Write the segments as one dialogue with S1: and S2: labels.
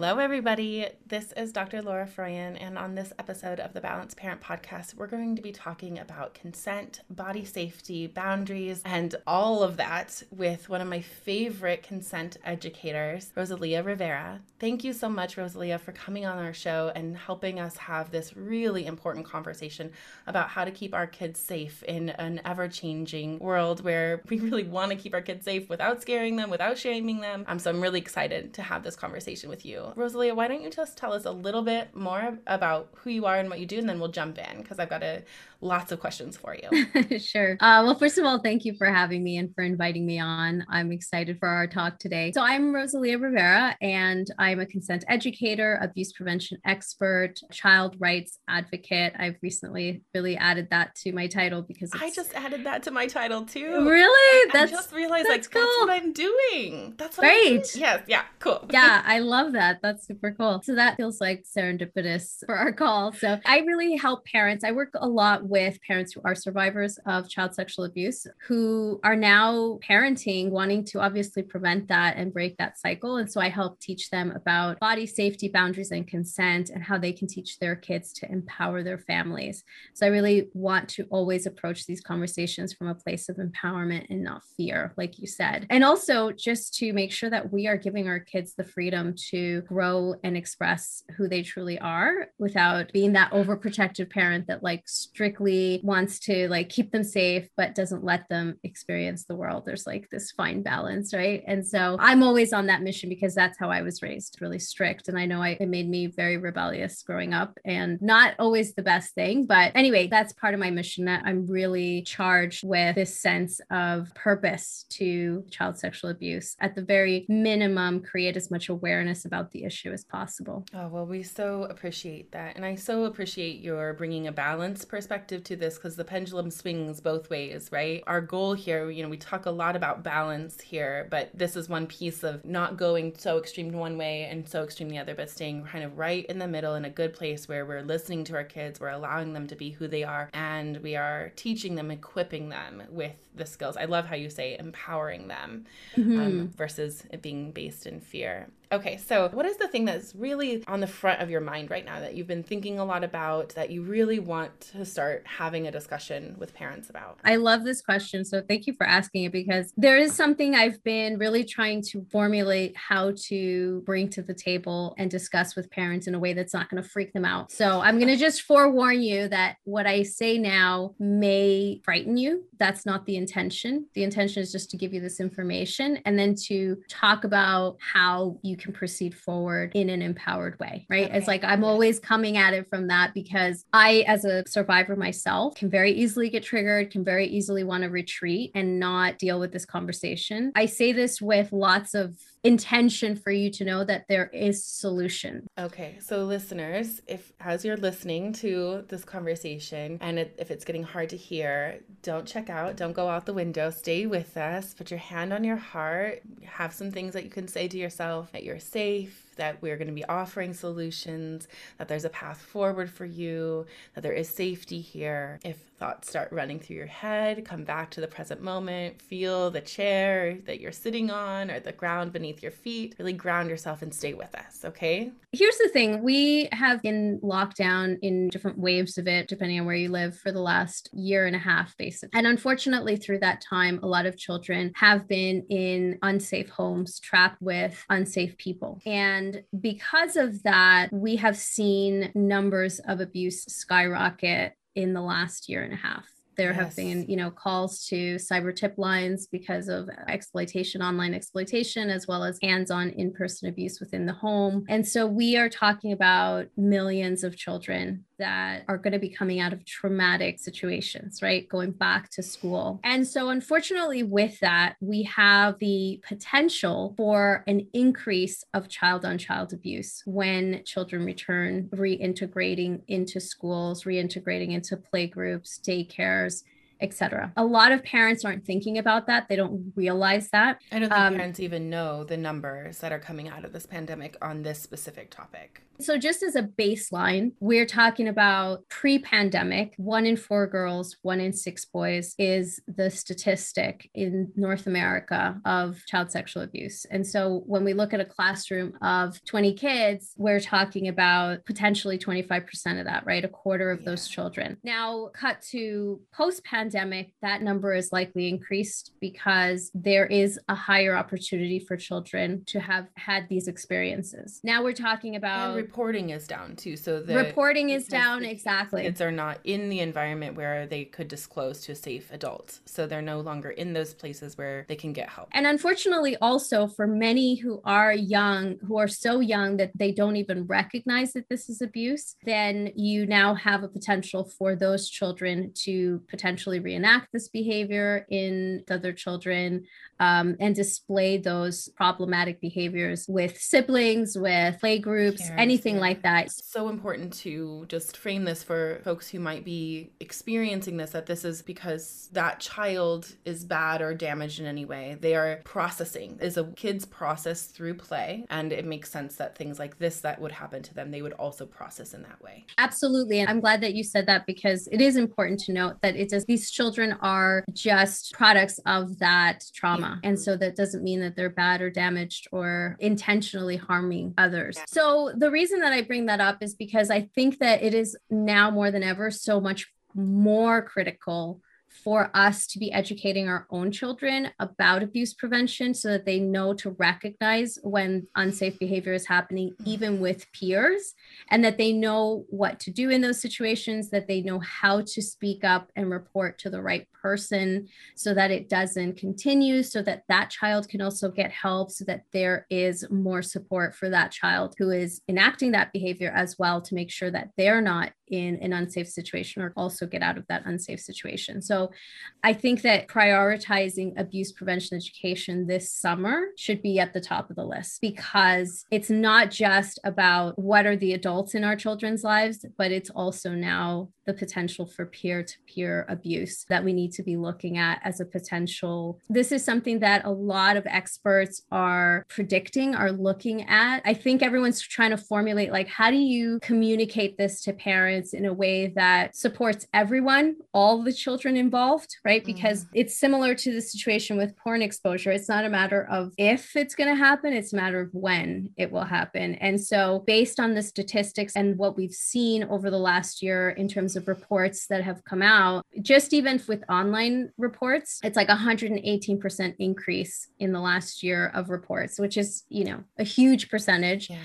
S1: Hello, everybody. This is Dr. Laura Froyen, and on this episode of the Balanced Parent Podcast, we're going to be talking about consent, body safety, boundaries, and all of that with one of my favorite consent educators, Rosalia Rivera. Thank you so much, Rosalia, for coming on our show and helping us have this really important conversation about how to keep our kids safe in an ever changing world where we really want to keep our kids safe without scaring them, without shaming them. Um, so I'm really excited to have this conversation with you. Rosalia, why don't you just tell us a little bit more about who you are and what you do, and then we'll jump in because I've got a lots of questions for
S2: you. sure. Uh, well, first of all, thank you for having me and for inviting me on. I'm excited for our talk today. So, I'm Rosalia Rivera, and I'm a consent educator, abuse prevention expert, child rights advocate. I've recently really added that to my title because
S1: I just added that to my title too.
S2: Really?
S1: That's I just realized that's like cool. that's what I'm doing. That's what
S2: right.
S1: Yes. Yeah. Cool.
S2: Yeah, I love that. That's super cool. So that feels like serendipitous for our call. So I really help parents. I work a lot with parents who are survivors of child sexual abuse who are now parenting, wanting to obviously prevent that and break that cycle. And so I help teach them about body safety, boundaries, and consent, and how they can teach their kids to empower their families. So I really want to always approach these conversations from a place of empowerment and not fear, like you said. And also just to make sure that we are giving our kids the freedom to grow and express who they truly are without being that overprotective parent that like strictly wants to like keep them safe but doesn't let them experience the world. There's like this fine balance right? And so i'm always on that mission because that's how i was raised really strict. And i know I, it made me very rebellious growing up and not always the best thing. But anyway that's part of my mission that i'm really charged with this sense of purpose to child sexual abuse. At the very minimum create as much awareness about the issue as possible.
S1: Oh well we so appreciate that. And i so appreciate your bringing a balanced perspective to this because the pendulum swings both ways, right? Our goal here, you know, we talk a lot about balance here, but this is one piece of not going so extreme one way and so extreme the other, but staying kind of right in the middle in a good place where we're listening to our kids, we're allowing them to be who they are, and we are teaching them, equipping them with the skills. I love how you say empowering them mm-hmm. um, versus it being based in fear. Okay, so what is the thing that's really on the front of your mind right now that you've been thinking a lot about that you really want to start having a discussion with parents about?
S2: I love this question. So thank you for asking it because there is something I've been really trying to formulate how to bring to the table and discuss with parents in a way that's not going to freak them out. So I'm going to just forewarn you that what I say now may frighten you. That's not the intention. The intention is just to give you this information and then to talk about how you can proceed forward in an empowered way, right? Okay. It's like I'm always coming at it from that because I, as a survivor myself, can very easily get triggered, can very easily want to retreat and not deal with this conversation. I say this with lots of intention for you to know that there is solution.
S1: Okay, so listeners, if as you're listening to this conversation and it, if it's getting hard to hear, don't check out, don't go out the window, stay with us, put your hand on your heart, have some things that you can say to yourself that you're safe, that we're going to be offering solutions, that there's a path forward for you, that there is safety here. If thoughts start running through your head, come back to the present moment, feel the chair that you're sitting on or the ground beneath your feet. Really ground yourself and stay with us, okay?
S2: Here's the thing we have been in lockdown in different waves of it, depending on where you live, for the last year and a half, basically. And unfortunately, through that time, a lot of children have been in unsafe homes, trapped with unsafe people. And because of that, we have seen numbers of abuse skyrocket in the last year and a half. There yes. have been, you know, calls to cyber tip lines because of exploitation, online exploitation, as well as hands-on in-person abuse within the home. And so we are talking about millions of children that are going to be coming out of traumatic situations, right? Going back to school. And so, unfortunately, with that, we have the potential for an increase of child on child abuse when children return, reintegrating into schools, reintegrating into playgroups, daycares etc. A lot of parents aren't thinking about that. They don't realize that.
S1: I don't think um, parents even know the numbers that are coming out of this pandemic on this specific topic.
S2: So, just as a baseline, we're talking about pre pandemic, one in four girls, one in six boys is the statistic in North America of child sexual abuse. And so, when we look at a classroom of 20 kids, we're talking about potentially 25% of that, right? A quarter of yeah. those children. Now, cut to post pandemic, that number is likely increased because there is a higher opportunity for children to have had these experiences. Now, we're talking about
S1: reporting is down too. So the
S2: reporting is down exactly.
S1: Kids are not in the environment where they could disclose to a safe adult. So they're no longer in those places where they can get help.
S2: And unfortunately, also for many who are young, who are so young that they don't even recognize that this is abuse, then you now have a potential for those children to potentially reenact this behavior in other children um, and display those problematic behaviors with siblings, with play groups, Parents, anything yeah. like that.
S1: so important to just frame this for folks who might be experiencing this that this is because that child is bad or damaged in any way. They are processing, is a kid's process through play. And it makes sense that things like this that would happen to them, they would also process in that way.
S2: Absolutely. And I'm glad that you said that because it is important to note that it does, these children are just products of that trauma. And so that doesn't mean that they're bad or damaged or intentionally harming others. So the reason that I bring that up is because I think that it is now more than ever so much more critical for us to be educating our own children about abuse prevention so that they know to recognize when unsafe behavior is happening, mm-hmm. even with peers, and that they know what to do in those situations, that they know how to speak up and report to the right person so that it doesn't continue, so that that child can also get help, so that there is more support for that child who is enacting that behavior as well to make sure that they're not in an unsafe situation or also get out of that unsafe situation. So I think that prioritizing abuse prevention education this summer should be at the top of the list because it's not just about what are the adults in our children's lives, but it's also now the potential for peer to peer abuse that we need to be looking at as a potential. This is something that a lot of experts are predicting, are looking at. I think everyone's trying to formulate like, how do you communicate this to parents in a way that supports everyone, all the children involved, right? Because mm. it's similar to the situation with porn exposure. It's not a matter of if it's going to happen, it's a matter of when it will happen. And so, based on the statistics and what we've seen over the last year in terms of reports that have come out, just even with online reports, it's like 118% increase in the last year of reports, which is, you know, a huge percentage. Yeah.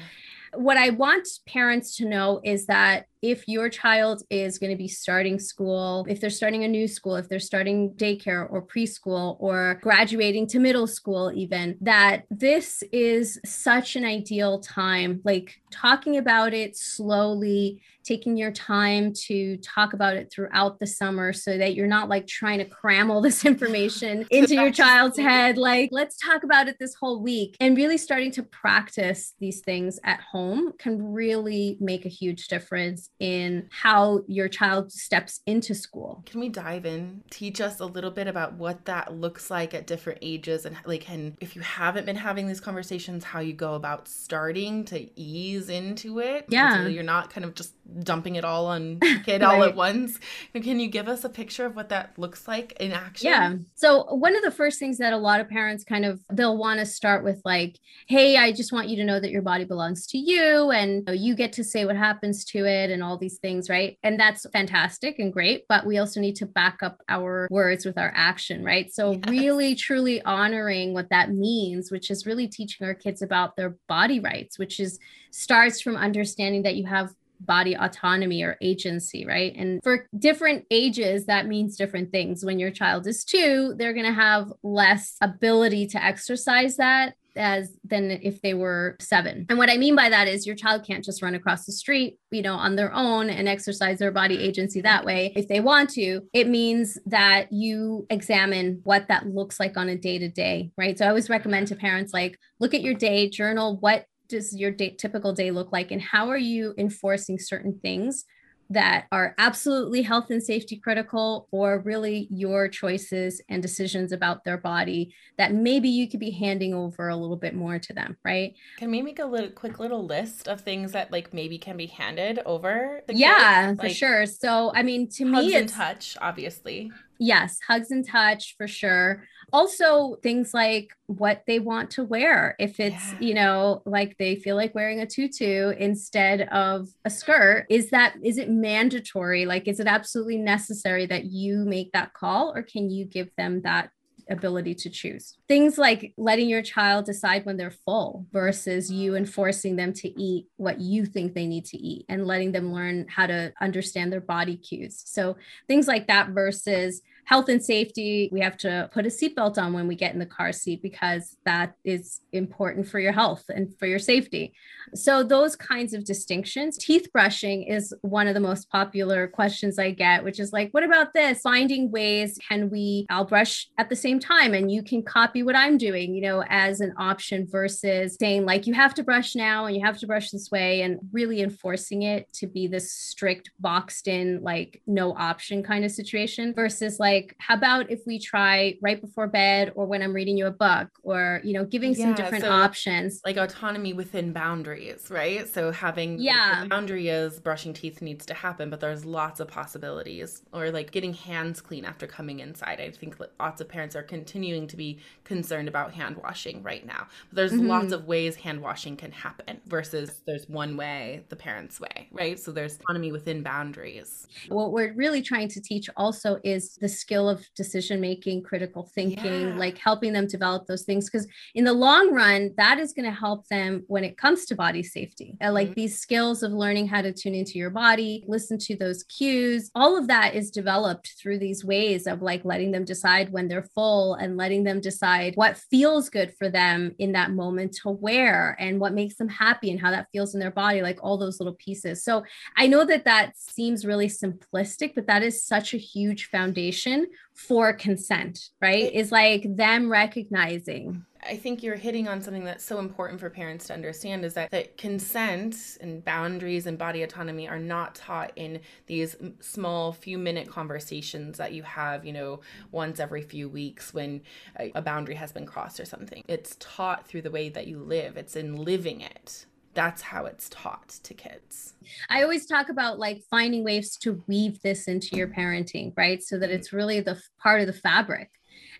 S2: What I want parents to know is that if your child is going to be starting school, if they're starting a new school, if they're starting daycare or preschool or graduating to middle school, even, that this is such an ideal time. Like talking about it slowly, taking your time to talk about it throughout the summer so that you're not like trying to cram all this information into your child's head. Like, let's talk about it this whole week. And really starting to practice these things at home can really make a huge difference in how your child steps into school.
S1: Can we dive in? Teach us a little bit about what that looks like at different ages and like and if you haven't been having these conversations, how you go about starting to ease into it.
S2: Yeah.
S1: So you're not kind of just dumping it all on kid right. all at once. Can you give us a picture of what that looks like in action?
S2: Yeah. So one of the first things that a lot of parents kind of they'll want to start with like, hey, I just want you to know that your body belongs to you and you get to say what happens to it and all these things, right? And that's fantastic and great, but we also need to back up our words with our action, right? So yes. really truly honoring what that means, which is really teaching our kids about their body rights, which is starts from understanding that you have body autonomy or agency, right? And for different ages, that means different things. When your child is two, they're going to have less ability to exercise that as than if they were seven. And what I mean by that is your child can't just run across the street, you know, on their own and exercise their body agency that way. If they want to, it means that you examine what that looks like on a day to day, right? So I always recommend to parents like look at your day, journal what does your day, typical day look like and how are you enforcing certain things that are absolutely health and safety critical or really your choices and decisions about their body that maybe you could be handing over a little bit more to them right?
S1: Can we make a little quick little list of things that like maybe can be handed over
S2: yeah like, for sure. So i mean to me
S1: it's touch obviously.
S2: Yes hugs and touch for sure also things like what they want to wear if it's yeah. you know like they feel like wearing a tutu instead of a skirt is that is it mandatory like is it absolutely necessary that you make that call or can you give them that ability to choose. Things like letting your child decide when they're full versus you enforcing them to eat what you think they need to eat and letting them learn how to understand their body cues. So, things like that versus health and safety, we have to put a seatbelt on when we get in the car seat because that is important for your health and for your safety. So, those kinds of distinctions. Teeth brushing is one of the most popular questions I get, which is like, what about this? Finding ways, can we, I'll brush at the same time and you can copy what I'm doing, you know, as an option versus saying, like, you have to brush now and you have to brush this way and really enforcing it to be this strict, boxed in, like, no option kind of situation versus like, like how about if we try right before bed or when i'm reading you a book or you know giving yeah, some different so options.
S1: like autonomy within boundaries right? So having
S2: yeah.
S1: boundary is brushing teeth needs to happen but there's lots of possibilities or like getting hands clean after coming inside. I think lots of parents are continuing to be concerned about hand washing right now. But there's mm-hmm. lots of ways hand washing can happen versus there's one way the parents way right? So there's autonomy within boundaries.
S2: What we're really trying to teach also is the skill of decision making, critical thinking, yeah. like helping them develop those things. Because in the long run, that is going to help them when it comes to body safety. Uh, like mm-hmm. these skills of learning how to tune into your body, listen to those cues, all of that is developed through these ways of like letting them decide when they're full and letting them decide what feels good for them in that moment to wear and what makes them happy and how that feels in their body, like all those little pieces. So I know that that seems really simplistic, but that is such a huge foundation for consent, right? Is like them recognizing.
S1: I think you're hitting on something that's so important for parents to understand is that, that consent and boundaries and body autonomy are not taught in these small few minute conversations that you have, you know, once every few weeks when a, a boundary has been crossed or something. It's taught through the way that you live, it's in living it that's how it's taught to kids.
S2: I always talk about like finding ways to weave this into your parenting, right? So that it's really the part of the fabric.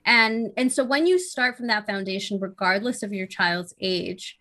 S2: And and so when you start from that foundation regardless of your child's age,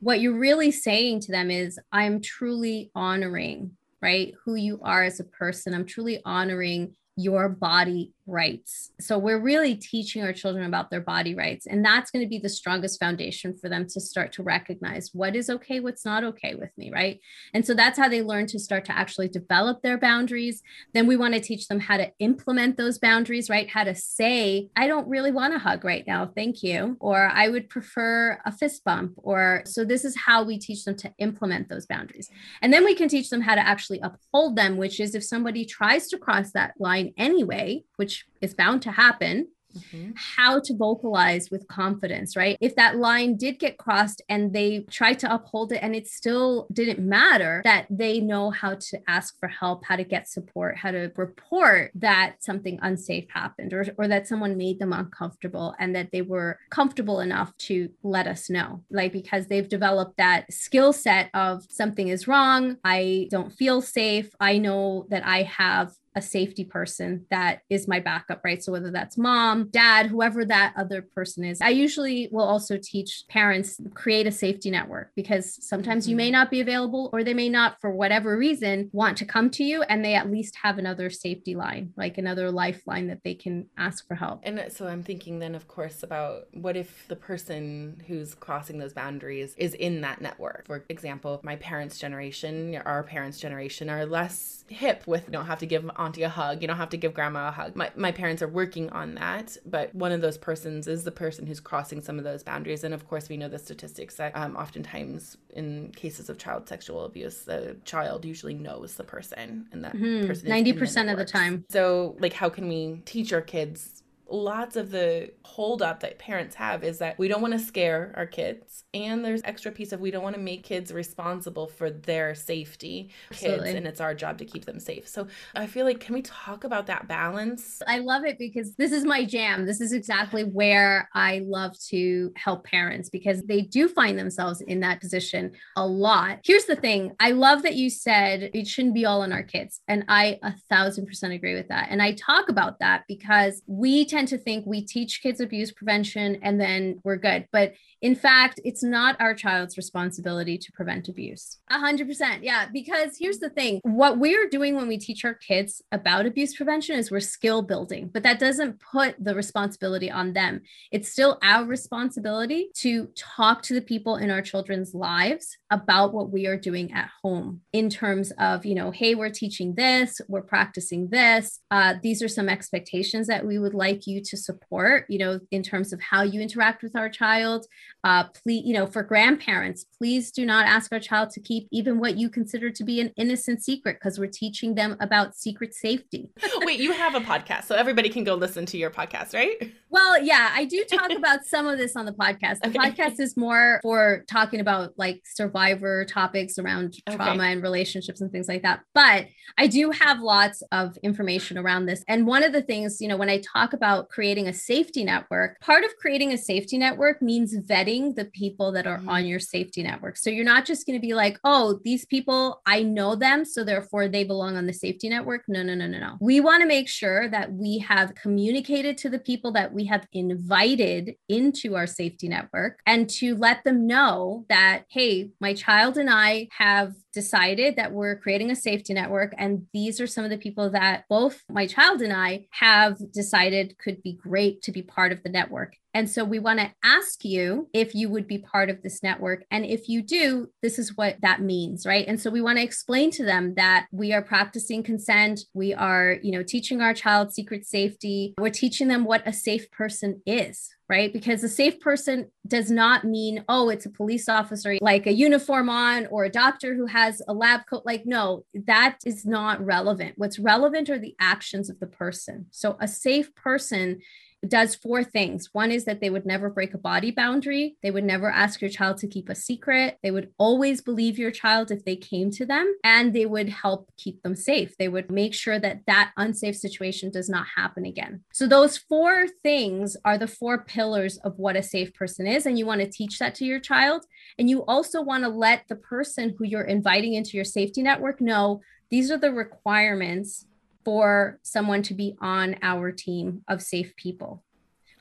S2: what you're really saying to them is I'm truly honoring, right? Who you are as a person. I'm truly honoring your body rights. So we're really teaching our children about their body rights. And that's going to be the strongest foundation for them to start to recognize what is okay, what's not okay with me. Right. And so that's how they learn to start to actually develop their boundaries. Then we want to teach them how to implement those boundaries, right? How to say, I don't really want a hug right now. Thank you. Or I would prefer a fist bump. Or so this is how we teach them to implement those boundaries. And then we can teach them how to actually uphold them, which is if somebody tries to cross that line anyway, which is bound to happen mm-hmm. how to vocalize with confidence, right? If that line did get crossed and they tried to uphold it and it still didn't matter, that they know how to ask for help, how to get support, how to report that something unsafe happened or, or that someone made them uncomfortable and that they were comfortable enough to let us know. Like, because they've developed that skill set of something is wrong, I don't feel safe, I know that I have a safety person that is my backup, right? So whether that's mom, dad, whoever that other person is, I usually will also teach parents create a safety network because sometimes you may mm-hmm. not be available or they may not, for whatever reason, want to come to you and they at least have another safety line, like another lifeline that they can ask for help.
S1: And so I'm thinking then, of course, about what if the person who's crossing those boundaries is in that network? For example, my parents' generation, our parents' generation are less hip with don't have to give auntie a hug. You don't have to give grandma a hug. My, my parents are working on that, but one of those persons is the person who's crossing some of those boundaries. And of course, we know the statistics that um, oftentimes in cases of child sexual abuse, the child usually knows the person, and that mm-hmm. person
S2: 90% of the time.
S1: So, like, how can we teach our kids lots of the holdup that parents have is that we don't want to scare our kids and there's extra piece of we don't want to make kids responsible for their safety. Absolutely. kids and it's our job to keep them safe. So i feel like can we talk about that balance?
S2: I love it because this is my jam. This is exactly where i love to help parents because they do find themselves in that position a lot. Here's the thing. I love that you said it shouldn't be all on our kids and i a thousand percent agree with that. And i talk about that because we tend to think we teach kids abuse prevention and then we're good. But in fact, it's not our child's responsibility to prevent abuse. A hundred percent. Yeah. Because here's the thing what we're doing when we teach our kids about abuse prevention is we're skill building, but that doesn't put the responsibility on them. It's still our responsibility to talk to the people in our children's lives about what we are doing at home in terms of, you know, hey, we're teaching this, we're practicing this. Uh, these are some expectations that we would like you to support, you know, in terms of how you interact with our child uh, please, you know, for grandparents, please do not ask our child to keep even what you consider to be an innocent secret because we're teaching them about secret safety.
S1: Wait, you have a podcast, so everybody can go listen to your podcast, right?
S2: Well, yeah, I do talk about some of this on the podcast. The okay. podcast is more for talking about like survivor topics around okay. trauma and relationships and things like that. But I do have lots of information around this. And one of the things, you know, when I talk about creating a safety network, part of creating a safety network means vetting the people that are mm-hmm. on your safety network. So you're not just going to be like, oh, these people, I know them. So therefore they belong on the safety network. No, no, no, no, no. We want to make sure that we have communicated to the people that we have invited into our safety network and to let them know that, hey, my child and I have decided that we're creating a safety network. And these are some of the people that both my child and I have decided could be great to be part of the network. And so we want to ask you if you would be part of this network. And if you do, this is what that means, right? And so we want to explain to them that we are practicing consent. We are, you know, teaching our child secret safety. We're teaching them what a safe person is, right? Because a safe person does not mean, oh, it's a police officer like a uniform on or a doctor who has a lab coat. Like, no, that is not relevant. What's relevant are the actions of the person. So a safe person does four things. One is that they would never break a body boundary. They would never ask your child to keep a secret. They would always believe your child if they came to them, and they would help keep them safe. They would make sure that that unsafe situation does not happen again. So, those four things are the four pillars of what a safe person is. And you want to teach that to your child. And you also want to let the person who you're inviting into your safety network know these are the requirements for someone to be on our team of safe people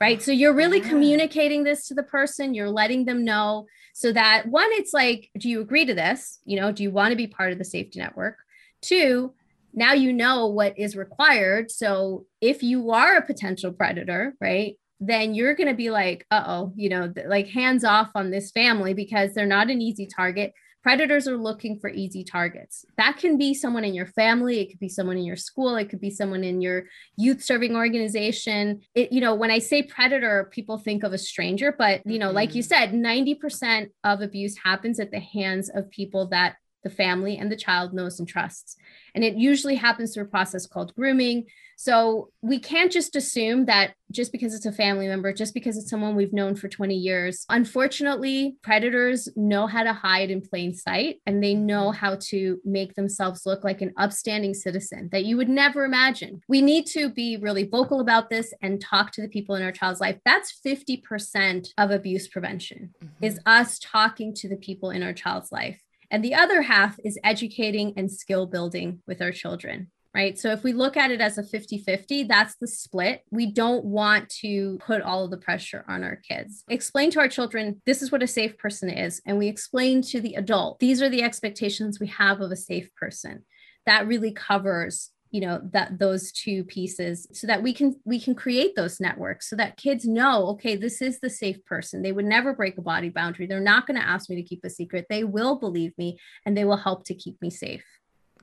S2: right? So you're really yeah. communicating this to the person. You're letting them know so that one it's like do you agree to this? You know do you want to be part of the safety network? Two now you know what is required. So if you are a potential predator right then you're going to be like uh-oh you know like hands off on this family because they're not an easy target predators are looking for easy targets. That can be someone in your family, it could be someone in your school, it could be someone in your youth serving organization. It, you know, when I say predator, people think of a stranger, but you know, mm-hmm. like you mm-hmm. said, 90% of abuse happens at the hands of people that the family and the child knows and trusts. And it usually happens through a process called grooming. So we can't just assume that just because it's a family member, just because it's someone we've known for 20 years. Unfortunately, predators know how to hide in plain sight and they know how to make themselves look like an upstanding citizen that you would never imagine. We need to be really vocal about this and talk to the people in our child's life. That's 50% of abuse prevention mm-hmm. is us talking to the people in our child's life. And the other half is educating and skill building with our children right? So if we look at it as a 50 50, that's the split. We don't want to put all of the pressure on our kids. Explain to our children, this is what a safe person is. And we explain to the adult, these are the expectations we have of a safe person. That really covers you know that those two pieces so that we can we can create those networks so that kids know okay this is the safe person. They would never break a body boundary. They're not going to ask me to keep a secret. They will believe me and they will help to keep me safe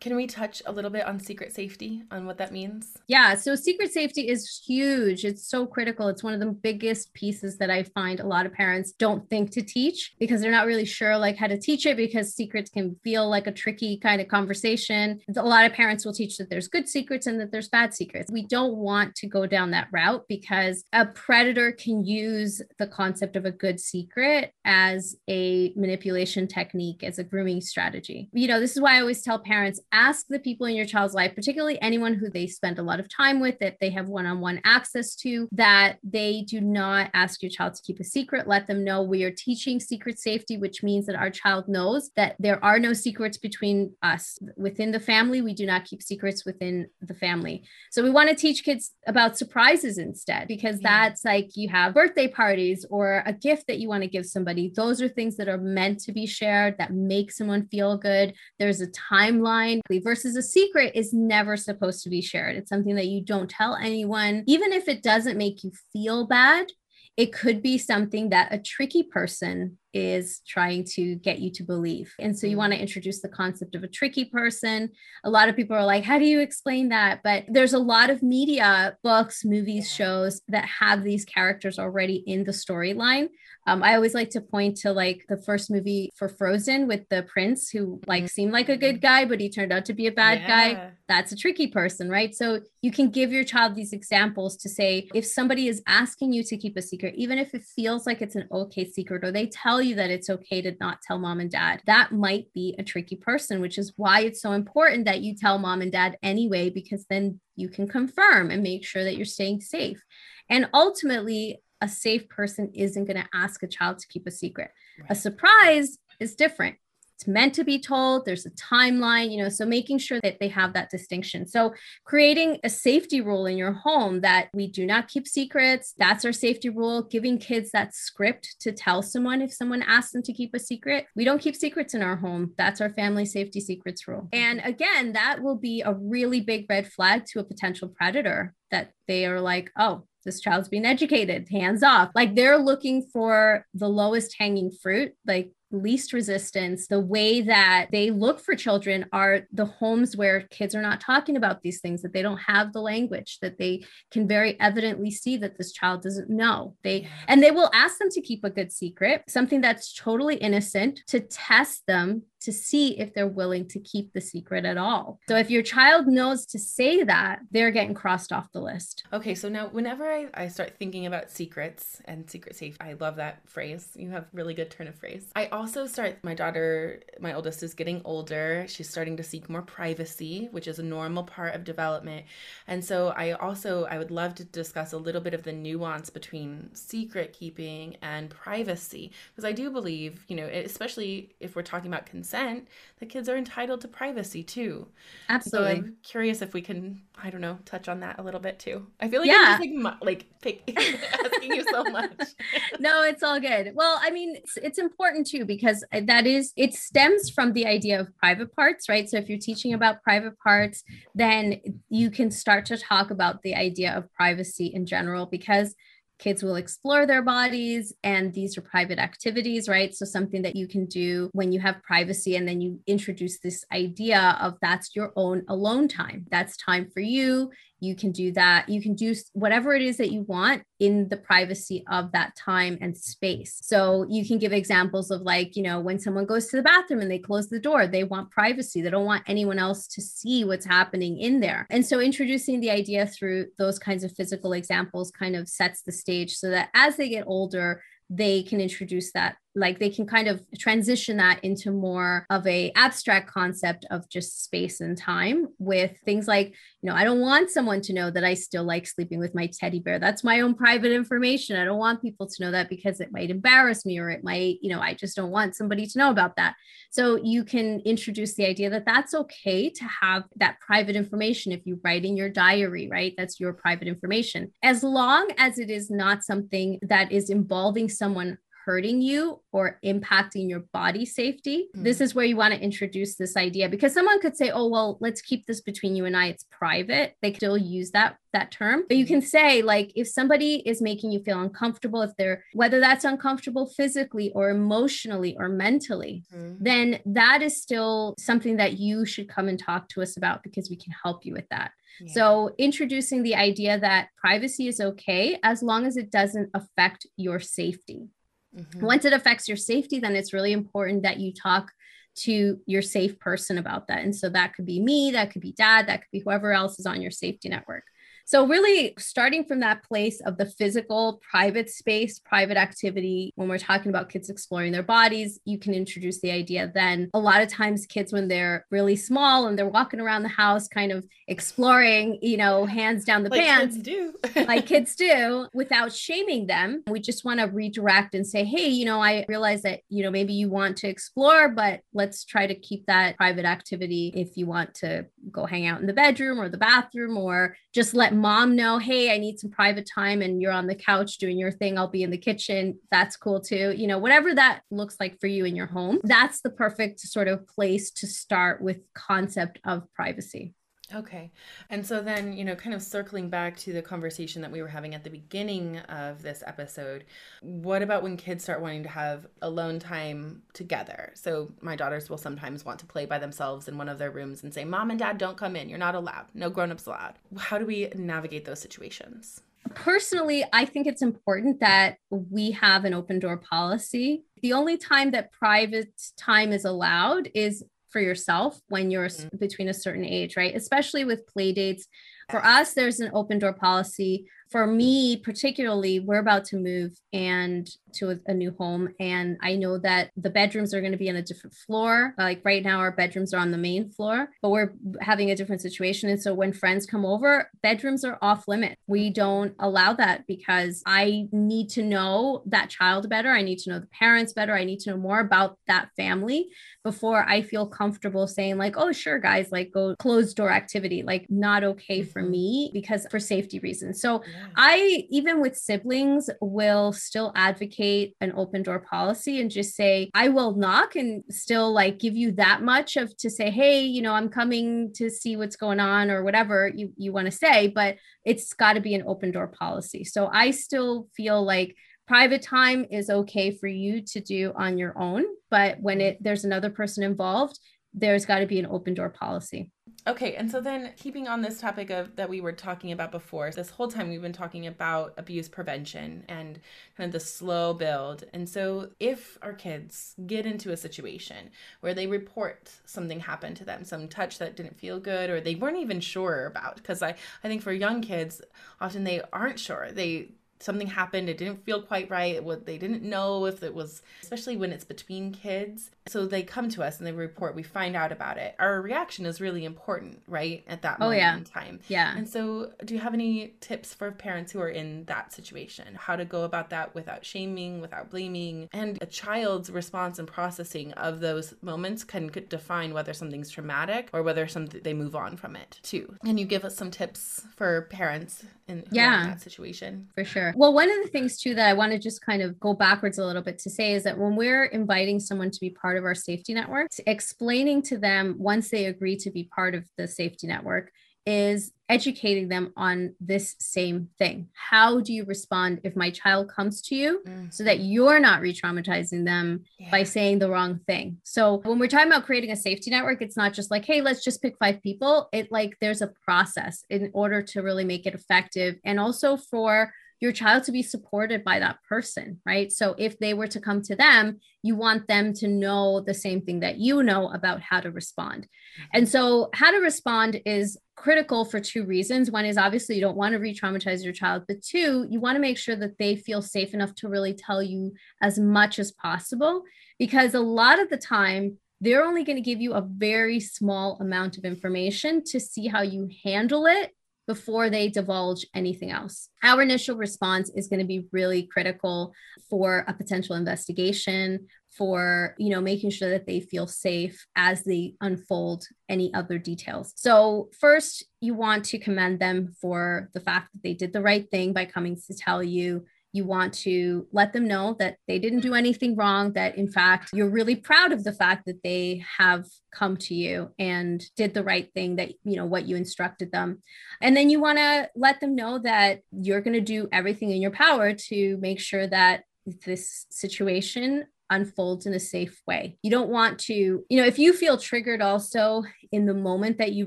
S1: can we touch a little bit on secret safety, on what that means?
S2: Yeah, so secret safety is huge. It's so critical. It's one of the biggest pieces that I find a lot of parents don't think to teach because they're not really sure like how to teach it because secrets can feel like a tricky kind of conversation. A lot of parents will teach that there's good secrets and that there's bad secrets. We don't want to go down that route because a predator can use the concept of a good secret as a manipulation technique, as a grooming strategy. You know, this is why I always tell parents ask the people in your child's life, particularly anyone who they spend a lot of time with, that they have one on one access to, that they do not ask your child to keep a secret. Let them know we are teaching secret safety, which means that our child knows that there are no secrets between us. Within the family, we do not keep secrets within the family. So we want to teach kids about surprises instead, because yeah. that's like you have birthday parties or a gift that you want to give somebody. Those are things that are meant to be shared that make someone feel good. There's a timeline versus a secret is never supposed to be shared. It's something that you don't tell anyone, even if it doesn't make you feel bad. It could be something that a tricky person is trying to get you to believe. And so you mm. want to introduce the concept of a tricky person. A lot of people are like, how do you explain that? But there's a lot of media, books, movies, shows that have these characters already in the storyline. Um, I always like to point to like the first movie for Frozen with the prince who like seemed like a good guy, but he turned out to be a bad yeah. guy. That's a tricky person, right? So you can give your child these examples to say if somebody is asking you to keep a secret, even if it feels like it's an okay secret, or they tell you that it's okay to not tell mom and dad, that might be a tricky person, which is why it's so important that you tell mom and dad anyway, because then you can confirm and make sure that you're staying safe. And ultimately, a safe person isn't going to ask a child to keep a secret. Right. A surprise is different. It's meant to be told. There's a timeline, you know, so making sure that they have that distinction. So creating a safety rule in your home that we do not keep secrets. That's our safety rule. Giving kids that script to tell someone if someone asks them to keep a secret. We don't keep secrets in our home. That's our family safety secrets rule. And again, that will be a really big red flag to a potential predator that they are like, oh, this child's being educated, hands off. Like they're looking for the lowest hanging fruit, like least resistance. The way that they look for children are the homes where kids are not talking about these things, that they don't have the language, that they can very evidently see that this child doesn't know. They and they will ask them to keep a good secret, something that's totally innocent to test them to see if they're willing to keep the secret at all. So if your child knows to say that, they're getting crossed off the list.
S1: Okay, so now whenever I, I start thinking about secrets and secret safe, I love that phrase. You have really good turn of phrase. I also start my daughter, my oldest is getting older. She's starting to seek more privacy, which is a normal part of development. And so I also I would love to discuss a little bit of the nuance between secret keeping and privacy because I do believe, you know, especially if we're talking about consent the kids are entitled to privacy too.
S2: Absolutely.
S1: So I'm curious if we can, I don't know, touch on that a little bit too. I feel like yeah. I'm just like, like asking you so much.
S2: no, it's all good. Well, I mean, it's, it's important too because that is, it stems from the idea of private parts, right? So if you're teaching about private parts, then you can start to talk about the idea of privacy in general because kids will explore their bodies and these are private activities right so something that you can do when you have privacy and then you introduce this idea of that's your own alone time that's time for you You can do that. You can do whatever it is that you want in the privacy of that time and space. So you can give examples of like, you know, when someone goes to the bathroom and they close the door, they want privacy. They don't want anyone else to see what's happening in there. And so introducing the idea through those kinds of physical examples kind of sets the stage so that as they get older, they can introduce that like they can kind of transition that into more of a abstract concept of just space and time with things like you know i don't want someone to know that i still like sleeping with my teddy bear. That's my own private information. I don't want people to know that because it might embarrass me or it might you know i just don't want somebody to know about that. So you can introduce the idea that that's okay to have that private information if you write in your diary right? That's your private information. As long as it is not something that is involving someone hurting you or impacting your body safety. Mm-hmm. This is where you want to introduce this idea because someone could say, "Oh, well, let's keep this between you and I. It's private." They still use that that term. But you can say like if somebody is making you feel uncomfortable, if they're whether that's uncomfortable physically or emotionally or mentally, mm-hmm. then that is still something that you should come and talk to us about because we can help you with that. Yeah. So, introducing the idea that privacy is okay as long as it doesn't affect your safety. Mm-hmm. Once it affects your safety, then it's really important that you talk to your safe person about that. And so that could be me, that could be dad, that could be whoever else is on your safety network. So, really, starting from that place of the physical, private space, private activity, when we're talking about kids exploring their bodies, you can introduce the idea then. A lot of times, kids, when they're really small and they're walking around the house, kind of exploring, you know, hands down the
S1: like
S2: pants,
S1: kids do.
S2: like kids do, without shaming them. We just want to redirect and say, hey, you know, I realize that, you know, maybe you want to explore, but let's try to keep that private activity if you want to go hang out in the bedroom or the bathroom or just let mom know, hey, I need some private time and you're on the couch doing your thing. I'll be in the kitchen. That's cool too. You know, whatever that looks like for you in your home, that's the perfect sort of place to start with concept of privacy.
S1: Okay. And so then, you know, kind of circling back to the conversation that we were having at the beginning of this episode, what about when kids start wanting to have alone time together? So my daughters will sometimes want to play by themselves in one of their rooms and say, Mom and Dad, don't come in. You're not allowed. No grown-ups allowed. How do we navigate those situations?
S2: Personally, I think it's important that we have an open door policy. The only time that private time is allowed is for yourself when you're mm-hmm. between a certain age, right? Especially with play dates. For us, there's an open door policy for me particularly we're about to move and to a, a, new home and i know that the bedrooms are going to be on a different floor. Like right now our bedrooms are on the main floor but we're having a different situation and so when friends come over bedrooms are off limit. We don't allow that because i need to know that child better. I need to know the parents better. I need to know more about that family before i feel comfortable saying like oh sure guys like go closed door activity like not okay for mm-hmm. me because for safety reasons. So yeah I, even with siblings, will still advocate an open door policy and just say, I will knock and still like give you that much of to say, hey, you know, I'm coming to see what's going on or whatever you, you want to say, but it's got to be an open door policy. So I still feel like private time is okay for you to do on your own but when mm. it there's another person involved there's got to be an open door policy
S1: Okay, and so then keeping on this topic of that we were talking about before, this whole time we've been talking about abuse prevention and kind of the slow build. And so if our kids get into a situation where they report something happened to them, some touch that didn't feel good or they weren't even sure about because I I think for young kids often they aren't sure. They something happened it didn't feel quite right what they didn't know if it was especially when it's between kids so they come to us and they report we find out about it. Our reaction is really important right at that oh, moment yeah. in time.
S2: Yeah.
S1: And so do you have any tips for parents who are in that situation? How to go about that without shaming without blaming? And a child's response and processing of those moments can define whether something's traumatic or whether something they move on from it too. Can you give us some tips for parents in, yeah. in that situation?
S2: For sure. Well, one of the things too that I want to just kind of go backwards a little bit to say is that when we're inviting someone to be part of our safety network, explaining to them once they agree to be part of the safety network, is educating them on this same thing. How do you respond if my child comes to you mm-hmm. so that you're not re traumatizing them yeah. by saying the wrong thing? So, when we're talking about creating a safety network, it's not just like, hey, let's just pick five people. It like there's a process in order to really make it effective and also for your child to be supported by that person, right? So if they were to come to them, you want them to know the same thing that you know about how to respond. And so, how to respond is critical for two reasons. One is obviously you don't want to re traumatize your child, but two, you want to make sure that they feel safe enough to really tell you as much as possible. Because a lot of the time, they're only going to give you a very small amount of information to see how you handle it before they divulge anything else. Our initial response is going to be really critical for a potential investigation, for you know making sure that they feel safe as they unfold any other details. So first you want to commend them for the fact that they did the right thing by coming to tell you you want to let them know that they didn't do mm. anything wrong, that in fact, you're really proud of the fact that they have come to you and did the right thing that, you know, what you instructed them. And then you want to let them know that you're going to do everything in your power to make sure that this situation unfolds in a safe way. You don't want to, you know, if you feel triggered also in the moment that you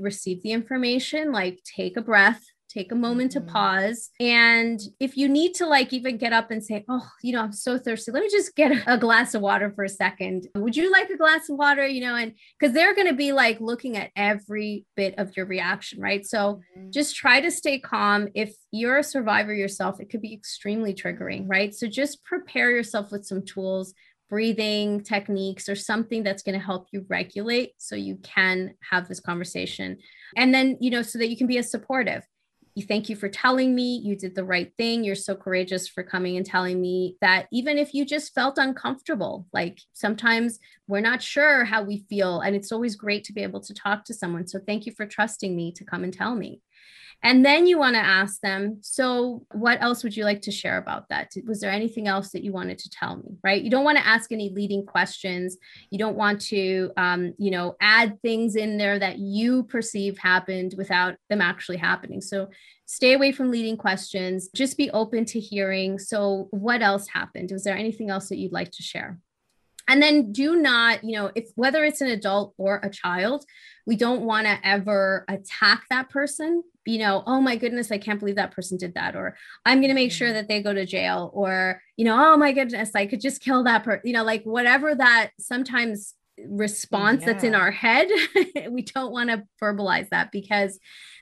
S2: receive the information, like take a breath, take a moment mm-hmm. to pause. And if you need to, like, even get up and say, Oh, you know, I'm so thirsty, let me just get a glass of water for a second. Would you like a glass of water? You know, and because they're going to be like looking at every bit of your reaction, right? So mm-hmm. just try to stay calm. If you're a survivor yourself, it could be extremely triggering, right? So just prepare yourself with some tools breathing techniques or something that's going to help you regulate so you can have this conversation and then you know so that you can be as supportive thank you for telling me you did the right thing. You're so courageous for coming and telling me that even if you just felt uncomfortable, like sometimes we're not sure how we feel. And it's always great to be able to talk to someone. So thank you for trusting me to come and tell me. And then you want to ask them, so what else would you like to share about that? Was there anything else that you wanted to tell me? Right. You don't want to ask any leading questions. You don't want to, um, you know, add things in there that you perceive happened without them actually happening. So stay away from leading questions. Just be open to hearing. So, what else happened? Was there anything else that you'd like to share? and then do not you know if whether it's an adult or a child we don't want to ever attack that person you know, oh my goodness, I can't believe that person did that, or I'm going to make sure mm-hmm. that they go to jail, or, you know, oh my goodness, I could just kill that person, you know, like whatever that sometimes response yeah. that's in our head, we don't want to verbalize that because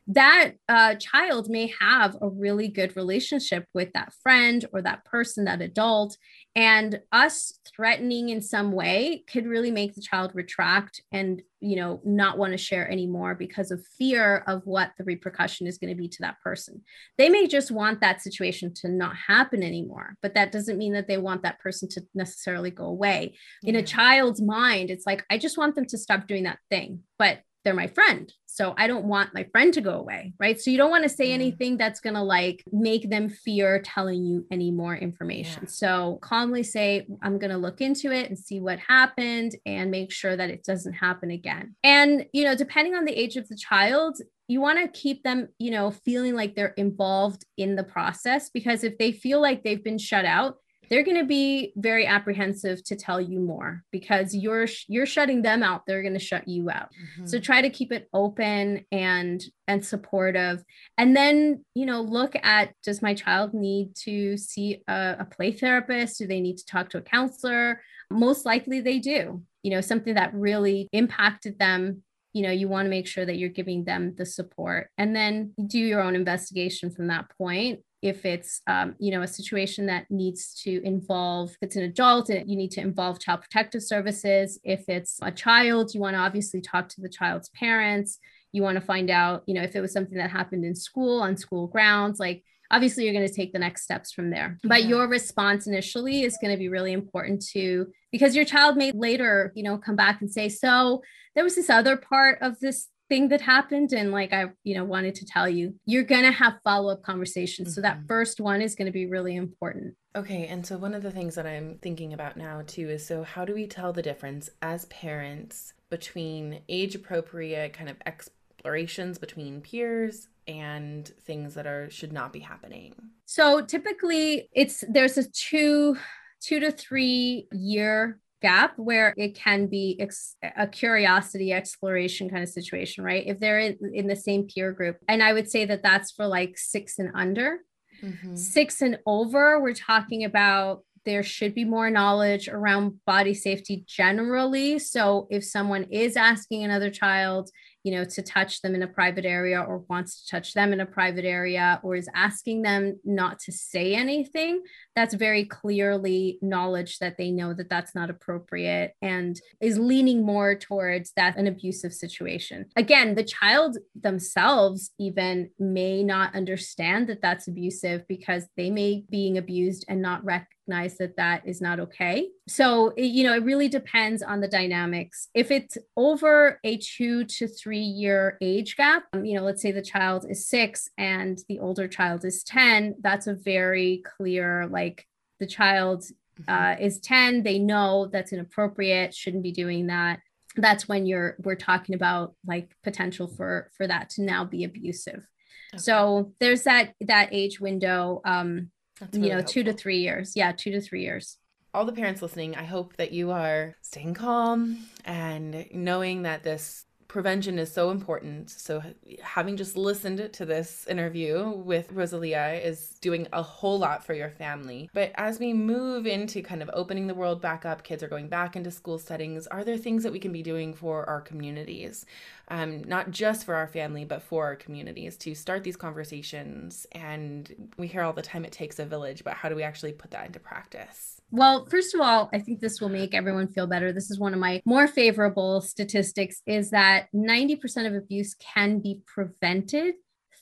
S2: that uh, child may have a really good relationship with that friend or that person, that adult. And us threatening in some way could really make the child retract and, you know, not want to share anymore because of fear of what the repercussion is going to be to that person. They may just want that situation to not happen anymore, but that doesn't mean that they want that person to necessarily go away. In a child's mind, it's like, I just want them to stop doing that thing. But they're my friend. So I don't want my friend to go away. Right. So you don't want to say mm. anything that's going to like make them fear telling you any more information. Yeah. So calmly say, I'm going to look into it and see what happened and make sure that it doesn't happen again. And, you know, depending on the age of the child, you want to keep them, you know, feeling like they're involved in the process because if they feel like they've been shut out, they're going to be very apprehensive to tell you more because you're you're shutting them out they're going to shut you out. Mm-hmm. so try to keep it open and and supportive. And then you know look at does my child need to see a, a play therapist? Do they need to talk to a counselor? Most likely they do. You know something that really impacted them you know you want to make sure that you're giving them the support. And then do your own investigation from that point if it's um, you know a situation that needs to involve if it's an adult you need to involve child protective services. If it's a child you want to obviously talk to the child's parents. You want to find out you know if it was something that happened in school on school grounds like obviously you're going to take the next steps from there. But yeah. your response initially is going to be really important to because your child may later you know come back and say so there was this other part of this thing that happened and like i you know wanted to tell you you're going to have follow-up conversations mm-hmm. so that mm-hmm. first one is going to be really important
S1: okay and so one of the things that i'm thinking about now too is so how do we tell the difference as parents between age appropriate kind of explorations between peers and things that are should not be happening?
S2: So typically it's there's a two two to three year gap where it can be ex- a curiosity exploration kind of situation right if they're in, in, the same peer group and i would say that that's for like six and under mm-hmm. six and over we're talking about there should be more knowledge around body safety generally. So if someone is asking another child, you know, to touch them in a private area or wants to touch them in a private area or is asking them not to say anything, that's very clearly knowledge that they know that that's not appropriate and is leaning more towards that an abusive situation. Again, the child themselves even may not understand that that's abusive because they may be being abused and not rec- recognize that that is not okay. So, you know, it really depends on the dynamics. If it's over a two to three year age gap, um, you know, let's say the child is six and the older child is 10, that's a very clear, like the child mm-hmm. uh, is 10, they know that's inappropriate, shouldn't be doing that that's when you're we're talking about like potential for for that to now be abusive okay. so there's that that age window um really you know, helpful. two to three years. Yeah, two to three years.
S1: All the parents listening, I hope that you are staying calm and knowing that this prevention is so important. So, having just listened to this interview with Rosalia is doing a whole lot for your family. But as we move into kind of opening the world back up, kids are going back into school settings, are there things that we can be doing for our communities? Um, not just for our family, but for our communities to start these conversations. And we hear all the time it takes a village, but how do we actually put that into practice?
S2: Well, first of all, I think this will make everyone feel better. This is one of my more favorable statistics is that 90% of abuse can be prevented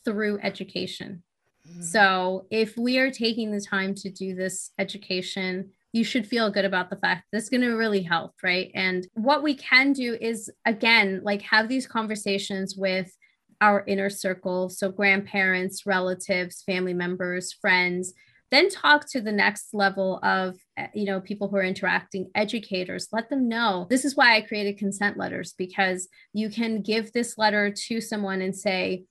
S2: through education. Mm-hmm. So, if we are taking the time to do this education, you should feel good about the fact that's going to really help, right? And what we can do is, again, like have these conversations with our inner circle. So, grandparents, relatives, family members, friends then talk to the next level of eh, you know people who are interacting educators let them know this is why i created consent letters because you can give this letter to someone and say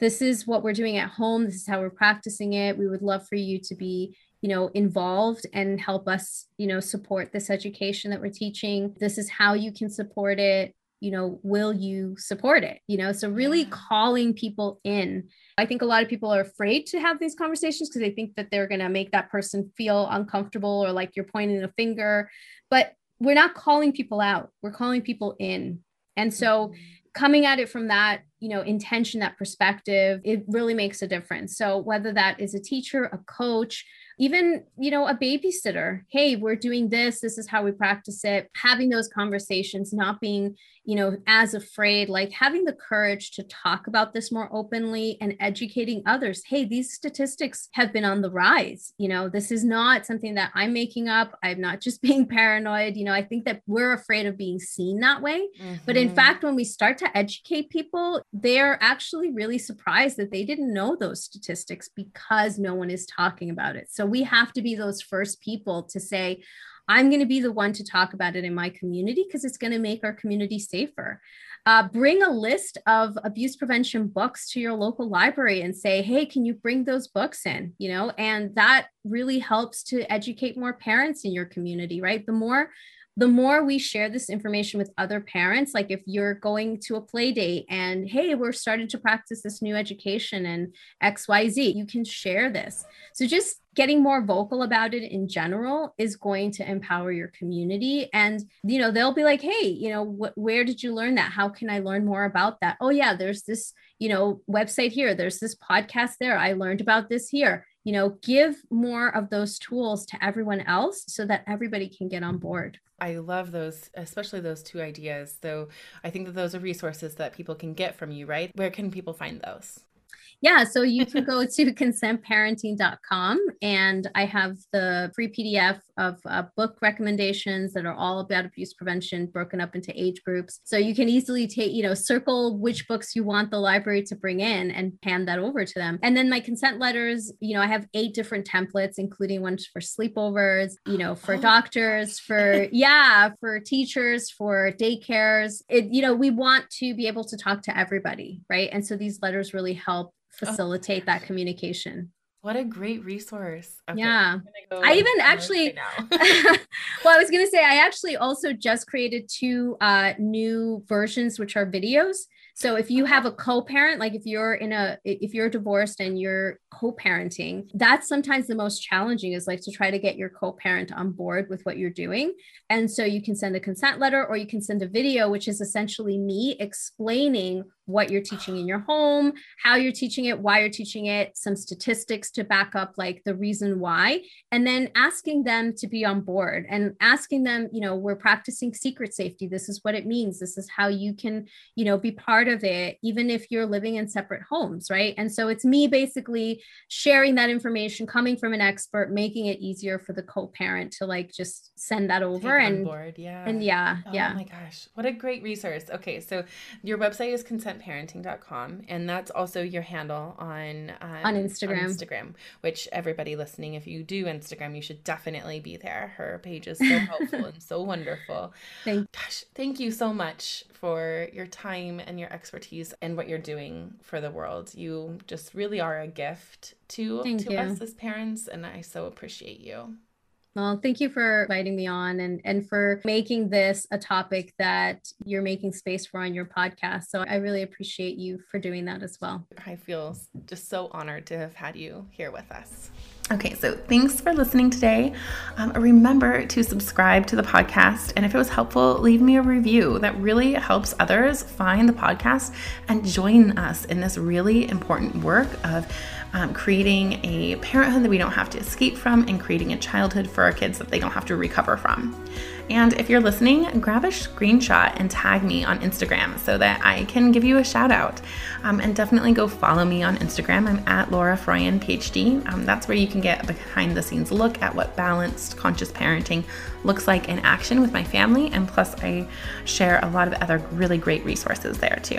S2: this is what we're doing at home this is how we're practicing it we would love for you to be you know involved and help us you know support this education that we're teaching. This is how you can support it. You know will you support it? You know so really yeah. calling people in. I think a lot of people are afraid to have these conversations because they think that they're going to make that person feel uncomfortable or like you're pointing a finger but we're not calling people out. We're calling people in. And so mm-hmm. coming at it from that you know intention that perspective it really makes a difference. So whether that is a teacher a coach even you know a babysitter. Hey we're doing this. This is how we practice it. Having those conversations not being you know as afraid like having the courage to talk about this more openly and educating others. Hey these statistics have been on the rise. You know this is not something that i'm making up. I'm not just being paranoid. You know i think that we're afraid of being seen that way. Mm-hmm. but in mm-hmm. fact when we start to educate people they're actually really surprised that they didn't know those statistics because no one is talking about it. So we have to be those first people to say, I'm going to be the one to talk about it in my community because it's going to make our community safer. Uh, bring a list of abuse prevention books to your local library and say, hey, can you bring those books in? You know, and that really helps to educate more parents in your community, right? The more the more we share this information with other parents, like if you're going to a play date and, hey, we're starting to practice this new education and XYZ, you can share this. So just getting more vocal about it in general is going to empower your community. And, you know, they'll be like, hey, you know, wh- where did you learn that? How can I learn more about that? Oh, yeah, there's this, you know, website here, there's this podcast there. I learned about this here you know give more of those tools to everyone else so that everybody can get on board
S1: I love those, especially those two ideas. So I think that those are resources that people can get from you, right? Where can people find those?
S2: Yeah, so you can go to consentparenting.com and I have the free PDF of uh, book recommendations that are all about abuse prevention broken up into age groups. So you can easily take, you know, circle which books you want the library to bring in and hand that over to them. And then my consent letters, you know, I have eight different templates, including ones for sleepovers, you know, for oh. doctors, for, yeah, for teachers, for daycares. It, you know, we want to be able to talk to everybody, right? And so these letters really help. Facilitate oh. that communication.
S1: What a great resource.
S2: Okay, yeah. Go I even actually, well, I was going to say, I actually also just created two uh, new versions, which are videos. So if you have a co-parent, like if you're in a if you're divorced and you're co-parenting, that's sometimes the most challenging is like to try to get your co-parent on board with what you're doing. And so you can send a consent letter or you can send a video which is essentially me explaining what you're teaching in your home, how you're teaching it, why you're teaching it, some statistics to back up like the reason why, and then asking them to be on board and asking them, you know, we're practicing secret safety. This is what it means. This is how you can, you know, be part of it, even if you're living in separate homes, right? And so it's me basically sharing that information, coming from an expert, making it easier for the co-parent to like just send that over and
S1: board. Yeah.
S2: And yeah,
S1: oh,
S2: yeah.
S1: Oh my gosh. What a great resource. Okay. So your website is consent parenting.com and that's also your handle on
S2: um, on Instagram.
S1: On Instagram, which everybody listening, if you do Instagram, you should definitely be there. Her page is so helpful and so wonderful.
S2: Thank
S1: Gosh, thank you so much for your time and your expertise and what you're doing for the world. You just really are a gift to
S2: thank
S1: to
S2: you.
S1: us as parents and I so appreciate you.
S2: Well, thank you for inviting me on and, and for making this a topic that you're making space for on your podcast. So I really appreciate you for doing that as well.
S1: I feel just so honored to have had you here with us. Okay, so thanks for listening today. Um, remember to subscribe to the podcast. And if it was helpful, leave me a review. That really helps others find the podcast and join us in this really important work of um, creating a parenthood that we don't have to escape from and creating a childhood for our kids that they don't have to recover from. And if you're listening, grab a screenshot and tag me on Instagram so that I can give you a shout out. Um, and definitely go follow me on Instagram. I'm at Laura Froyen, PhD. Um, that's where you can get a behind the scenes look at what balanced conscious parenting looks like in action with my family. And plus, I share a lot of other really great resources there too.